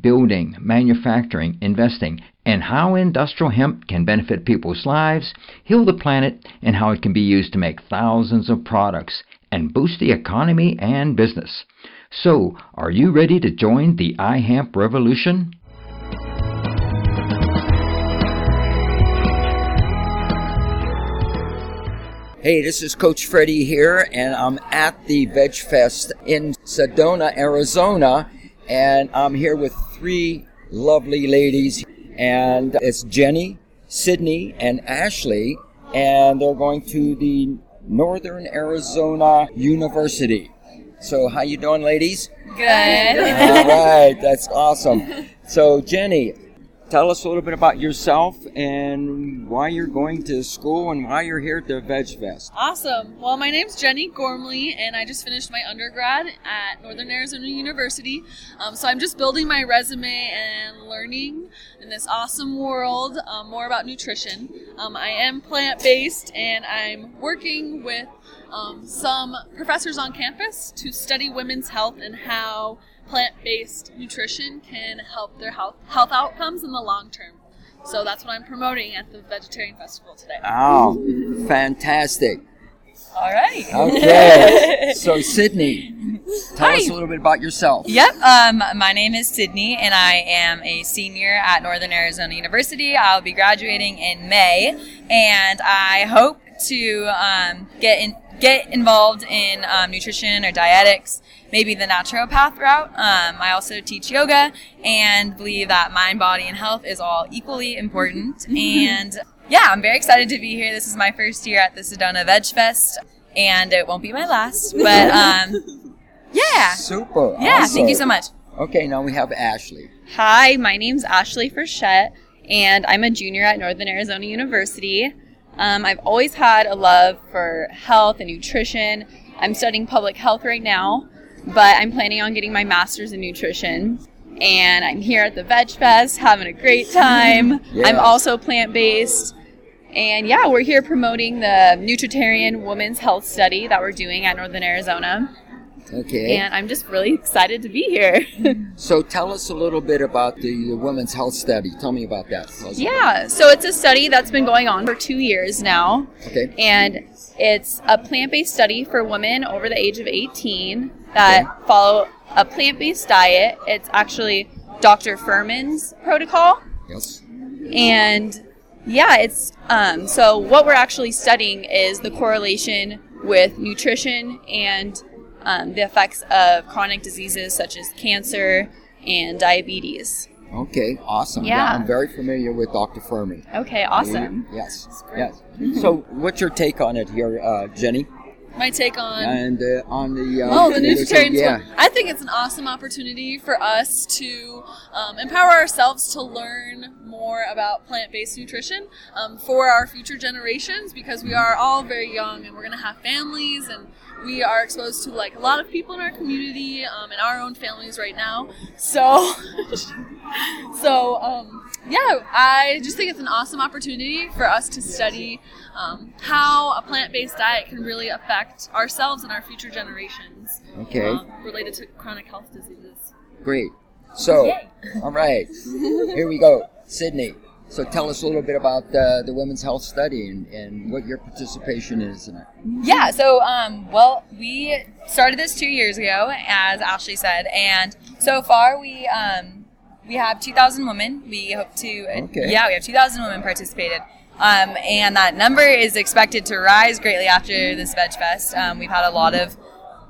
building, manufacturing, investing, and how industrial hemp can benefit people's lives, heal the planet, and how it can be used to make thousands of products and boost the economy and business. So, are you ready to join the iHemp revolution? Hey, this is Coach Freddie here, and I'm at the Veg Fest in Sedona, Arizona, and I'm here with three lovely ladies and it's Jenny, Sydney, and Ashley, and they're going to the Northern Arizona University. So, how you doing, ladies? Good. All right, that's awesome. So, Jenny, tell us a little bit about yourself and why you're going to school and why you're here at the Veg Fest. Awesome. Well, my name's Jenny Gormley, and I just finished my undergrad at Northern Arizona University. Um, so I'm just building my resume and learning in this awesome world um, more about nutrition. Um, I am plant based, and I'm working with um, some professors on campus to study women's health and how plant-based nutrition can help their health health outcomes in the long term. So that's what I'm promoting at the Vegetarian Festival today. Oh, fantastic. All right. Okay. so, Sydney, tell Hi. us a little bit about yourself. Yep. Um, my name is Sydney, and I am a senior at Northern Arizona University. I'll be graduating in May, and I hope to um, get in, get involved in um, nutrition or dietetics maybe the naturopath route. Um, I also teach yoga and believe that mind, body, and health is all equally important. and yeah, I'm very excited to be here. This is my first year at the Sedona Veg Fest, and it won't be my last. But um, yeah, super. Yeah, awesome. thank you so much. Okay, now we have Ashley. Hi, my name's Ashley Frechette, and I'm a junior at Northern Arizona University. Um, I've always had a love for health and nutrition. I'm studying public health right now, but I'm planning on getting my master's in nutrition. And I'm here at the Veg Fest having a great time. yeah. I'm also plant based. And yeah, we're here promoting the Nutritarian Women's Health Study that we're doing at Northern Arizona. Okay. And I'm just really excited to be here. so tell us a little bit about the, the Women's Health Study. Tell me about that. yeah, so it's a study that's been going on for two years now. Okay. And it's a plant based study for women over the age of 18 that okay. follow a plant based diet. It's actually Dr. Fuhrman's protocol. Yes. And yeah, it's um, so what we're actually studying is the correlation with nutrition and um, the effects of chronic diseases such as cancer and diabetes. Okay, awesome. Yeah. yeah I'm very familiar with Dr. Fuhrman. Okay, awesome. yes, yes. so, what's your take on it here, uh, Jenny? My take on and uh, on the uh, oh the Nutritarian yeah. I think it's an awesome opportunity for us to um, empower ourselves to learn more about plant-based nutrition um, for our future generations because we are all very young and we're going to have families and we are exposed to like a lot of people in our community um, and our own families right now. So, so um, yeah, I just think it's an awesome opportunity for us to study um, how a plant-based diet can really affect ourselves and our future generations. Okay. Um, related to chronic health diseases. Great. So, all right, here we go, Sydney. So tell us a little bit about uh, the women's health study and, and what your participation is in it. Yeah, so um, well, we started this two years ago, as Ashley said, and so far we um, we have 2,000 women. We hope to, okay. yeah, we have 2,000 women participated. Um, and that number is expected to rise greatly after this Veg Fest. Um, we've had a lot of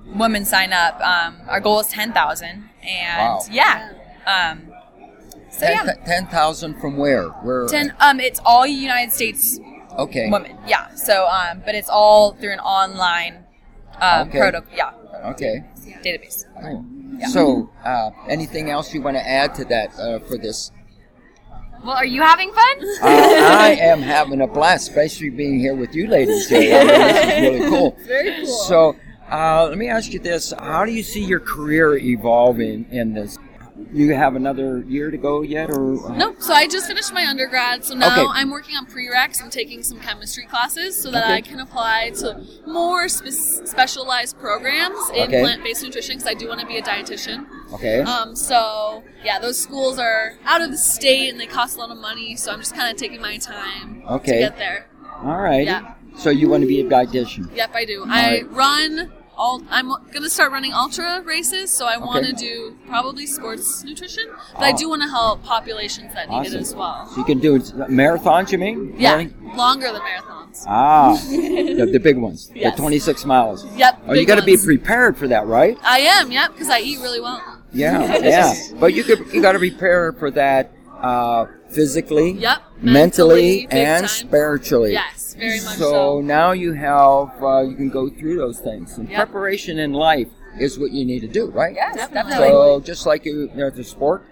women sign up. Um, our goal is 10,000. And wow. yeah. Um, so ten, yeah, ten thousand from where? Where? Ten. Um, it's all United States. Okay. Women. Yeah. So um, but it's all through an online um, okay. protocol. Yeah. Okay. Database. Oh. Yeah. So, uh, anything else you want to add to that uh, for this? Well, are you having fun? Uh, I am having a blast, especially being here with you ladies here. I mean, this is really cool. Very cool. So, uh, let me ask you this: How do you see your career evolving in this? You have another year to go yet, or Nope. So I just finished my undergrad. So now Okay. I'm working on prereqs. I'm taking some chemistry classes so that Okay. I can apply to more spe- specialized programs in Okay. plant-based nutrition because I do want to be a dietitian. Okay. Um, so yeah, those schools are out of the state and they cost a lot of money. So I'm just kind of taking my time Okay. to get there. All right. yeah. So you want to be a dietitian? Yep, I do. I right. run. All, I'm gonna start running ultra races, so I want to do probably sports nutrition, but I Oh. do want to help populations that need it as well. So you can do marathons, you mean? Yeah, Really? longer than marathons. Ah, the, the big ones, Yes. the 26 miles. Yep. Oh, you got to be prepared for that, right? I am. Yep, because I eat really well. Yeah, yeah. But you could you got to prepare for that uh, physically, Yep. mentally, big and time. spiritually. Yes, very much So so. now you have uh, you can go through those things. And Yep. preparation in life is what you need to do, right? Yes, Definitely. definitely. So just like you, there's a sport,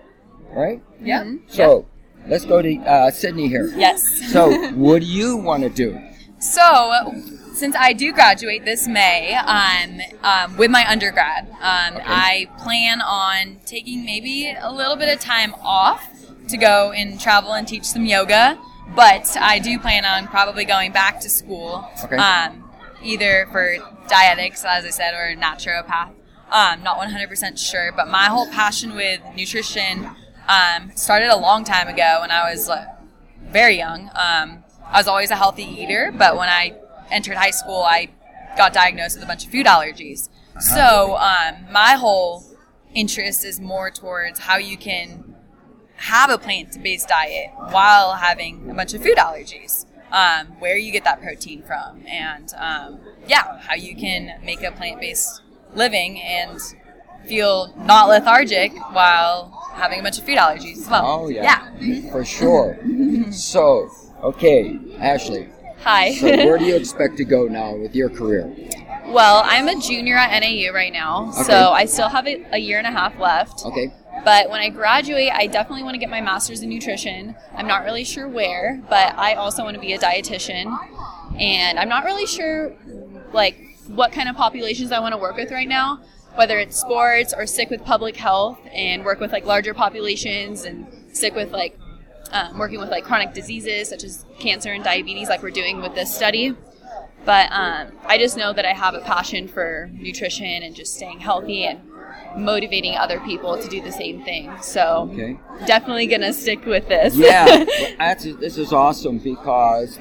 right? yeah. So let's go to uh, Sydney here. Yes. So what do you want to do? So, since I do graduate this May um, um, with my undergrad, um, I plan on taking maybe a little bit of time off to go and travel and teach some yoga. But I do plan on probably going back to school, Okay. um, either for dietetics, as I said, or naturopath. Um, not 100% sure, but my whole passion with nutrition um, started a long time ago when I was like, very young. Um, I was always a healthy eater, but when I entered high school, I got diagnosed with a bunch of food allergies. So um, my whole interest is more towards how you can have a plant-based diet while having a bunch of food allergies. Um, where you get that protein from, and um, yeah, how you can make a plant-based living and feel not lethargic while having a bunch of food allergies as well. Oh yeah, Yeah. for sure. so okay, Ashley. Hi. So where do you expect to go now with your career? well, I'm a junior at NAU right now, Okay. so I still have a, a year and a half left. Okay. But when I graduate, I definitely want to get my master's in nutrition. I'm not really sure where, but I also want to be a dietitian. And I'm not really sure like what kind of populations I want to work with right now, whether it's sports or stick with public health and work with like larger populations and stick with like um, working with like chronic diseases such as cancer and diabetes, like we're doing with this study. But um, I just know that I have a passion for nutrition and just staying healthy and motivating other people to do the same thing. So Okay. definitely gonna stick with this. Yeah, well, that's, this is awesome because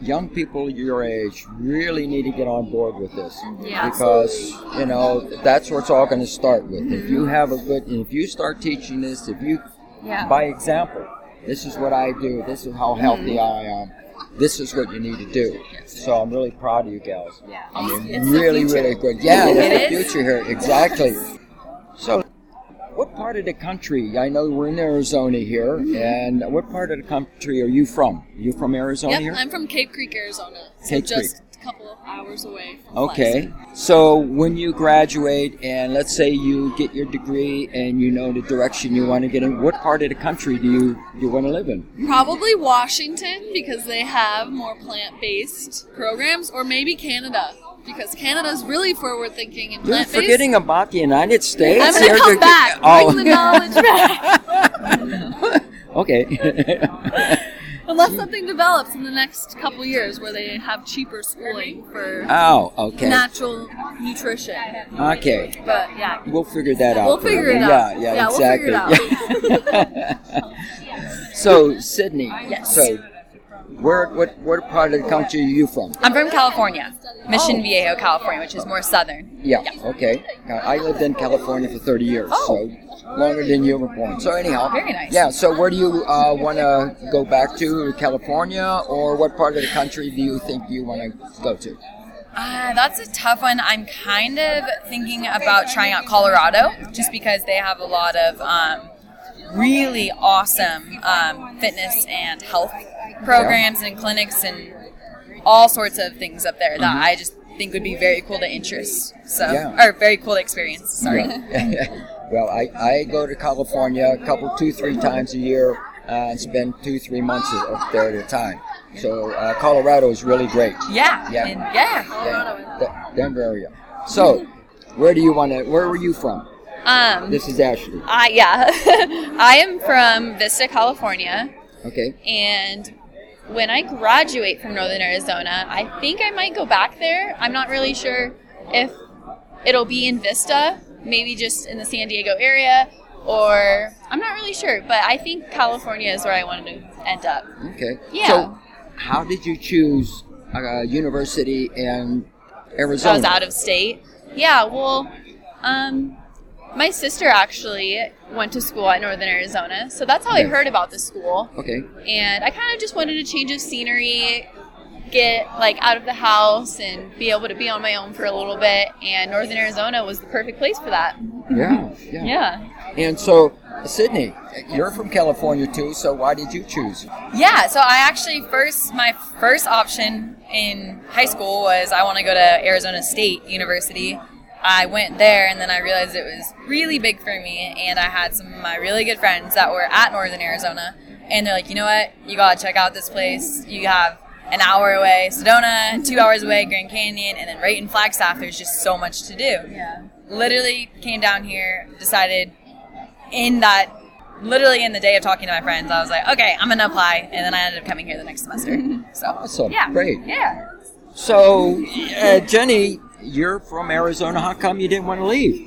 young people your age really need to get on board with this Yeah. because you know that's where it's all going to start with. If you mm-hmm. have a good, if you start teaching this, if you Yeah. by example, this is what I do. This is how healthy mm-hmm. I am. This is what you need to do. So I'm really proud of you gals. Yeah. I mean, It's really, really good. Yeah, It that's the future here. Exactly. So, what part of the country? I know we're in Arizona here, Mm-hmm. and what part of the country are you from? Are you from Arizona Yep, here? I'm from Cave Creek, Arizona. So Cave just a couple of hours away from Okay. So when you graduate, and let's say you get your degree, and you know the direction you want to get in, what part of the country do you you want to live in? Probably Washington because they have more plant-based programs, or maybe Canada because Canada's really forward-thinking and You're plant-based. forgetting about the United States. I'm gonna come you're- back. Oh. Bring the oh. knowledge back. okay. Unless something develops in the next couple years where they have cheaper schooling for oh, okay. natural nutrition. Okay. But yeah, We'll figure that out. We'll figure it Yeah, out. yeah, Yeah, we'll exactly. figure so, Sydney. Yes. So, where, what, what part of the country are you from? I'm from California, Mission Oh. Viejo, California, which is more southern. Yeah. Okay. Uh, I lived in California for 30 years, Oh. so longer than you were born. So anyhow. Very nice. Yeah. So where do you uh, want to go back to? California, or what part of the country do you think you want to go to? Uh, that's a tough one. I'm kind of thinking about trying out Colorado just because they have a lot of um, really awesome um, fitness and health programs and clinics and all sorts of things up there that I just think would be very cool to interest. So, Mm-hmm. Yeah. or very cool to experience. Sorry. well, I, I go to California a couple, two, three times a year, uh, and spend two, three months up there at a time. So uh, Colorado is really great. Yeah. Yeah. And yeah. Yeah, De- Denver area. So, where do you want to? Where were you from? Um, This is Ashley. I yeah, I am from Vista, California, Okay. and when I graduate from Northern Arizona, I think I might go back there. I'm not really sure if it'll be in Vista, maybe just in the San Diego area, or I'm not really sure. But I think California is where I wanted to end up. Okay. Yeah. So, how did you choose a university in I Arizona? was out of state. Yeah, well, um, my sister actually went to school at Northern Arizona, so that's how I heard about the school. Okay. And I kind of just wanted a change of scenery, get like out of the house and be able to be on my own for a little bit. And Northern Arizona was the perfect place for that. Yeah. Yeah. Yeah. And so, Sydney, you're from California too. So why did you choose? Yeah, so I actually first my first option in high school was I want to go to Arizona State University. I went there and then I realized it was really big for me and I had some of my really good friends that were at Northern Arizona and they're like, "You know what? You got to check out this place. You have an hour away Sedona, 2 hours away Grand Canyon and then right in Flagstaff there's just so much to do." Yeah. Literally came down here, decided in that literally in the day of talking to my friends, I was like, okay, I'm gonna apply, and then I ended up coming here the next semester. So Awesome. yeah, Great. yeah. So, uh, Jenny, you're from Arizona. How come you didn't want to leave?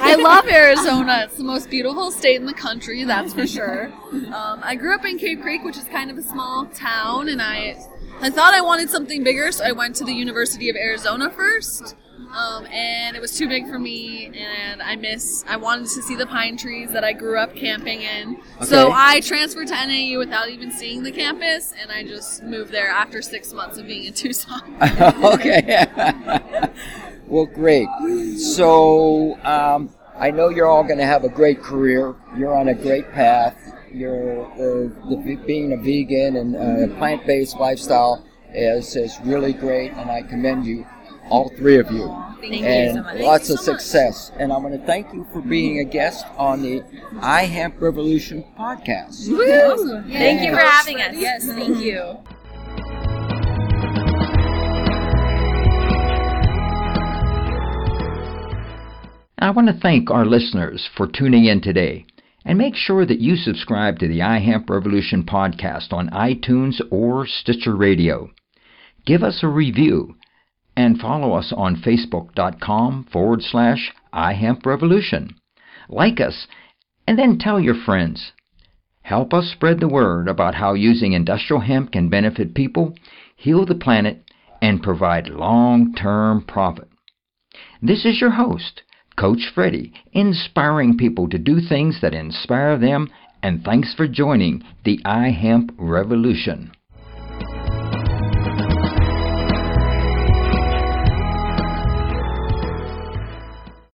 I love Arizona. It's the most beautiful state in the country, that's for sure. Um, I grew up in Cave Creek, which is kind of a small town, and I I thought I wanted something bigger, so I went to the University of Arizona first. Um, and it was too big for me, and I miss. I wanted to see the pine trees that I grew up camping in. So I transferred to NAU without even seeing the campus, and I just moved there after six months of being in Tucson. okay. well, great. So, um, I know you're all going to have a great career. You're on a great path. You're uh, the, the, being a vegan and uh, plant-based lifestyle is is really great, and I commend you, all three of you. Thank you and so much. lots of Thank you much. success. And I want to thank you for being a guest on the iHemp Revolution podcast. Thank you for having us. Yes, thank you. I want to thank our listeners for tuning in today. And make sure that you subscribe to the iHemp Revolution podcast on iTunes or Stitcher Radio. Give us a review and follow us on facebook.com forward slash iHemp Revolution. Like us and then tell your friends. Help us spread the word about how using industrial hemp can benefit people, heal the planet, and provide long term profit. This is your host, Coach Freddie, inspiring people to do things that inspire them, and thanks for joining the iHemp Revolution.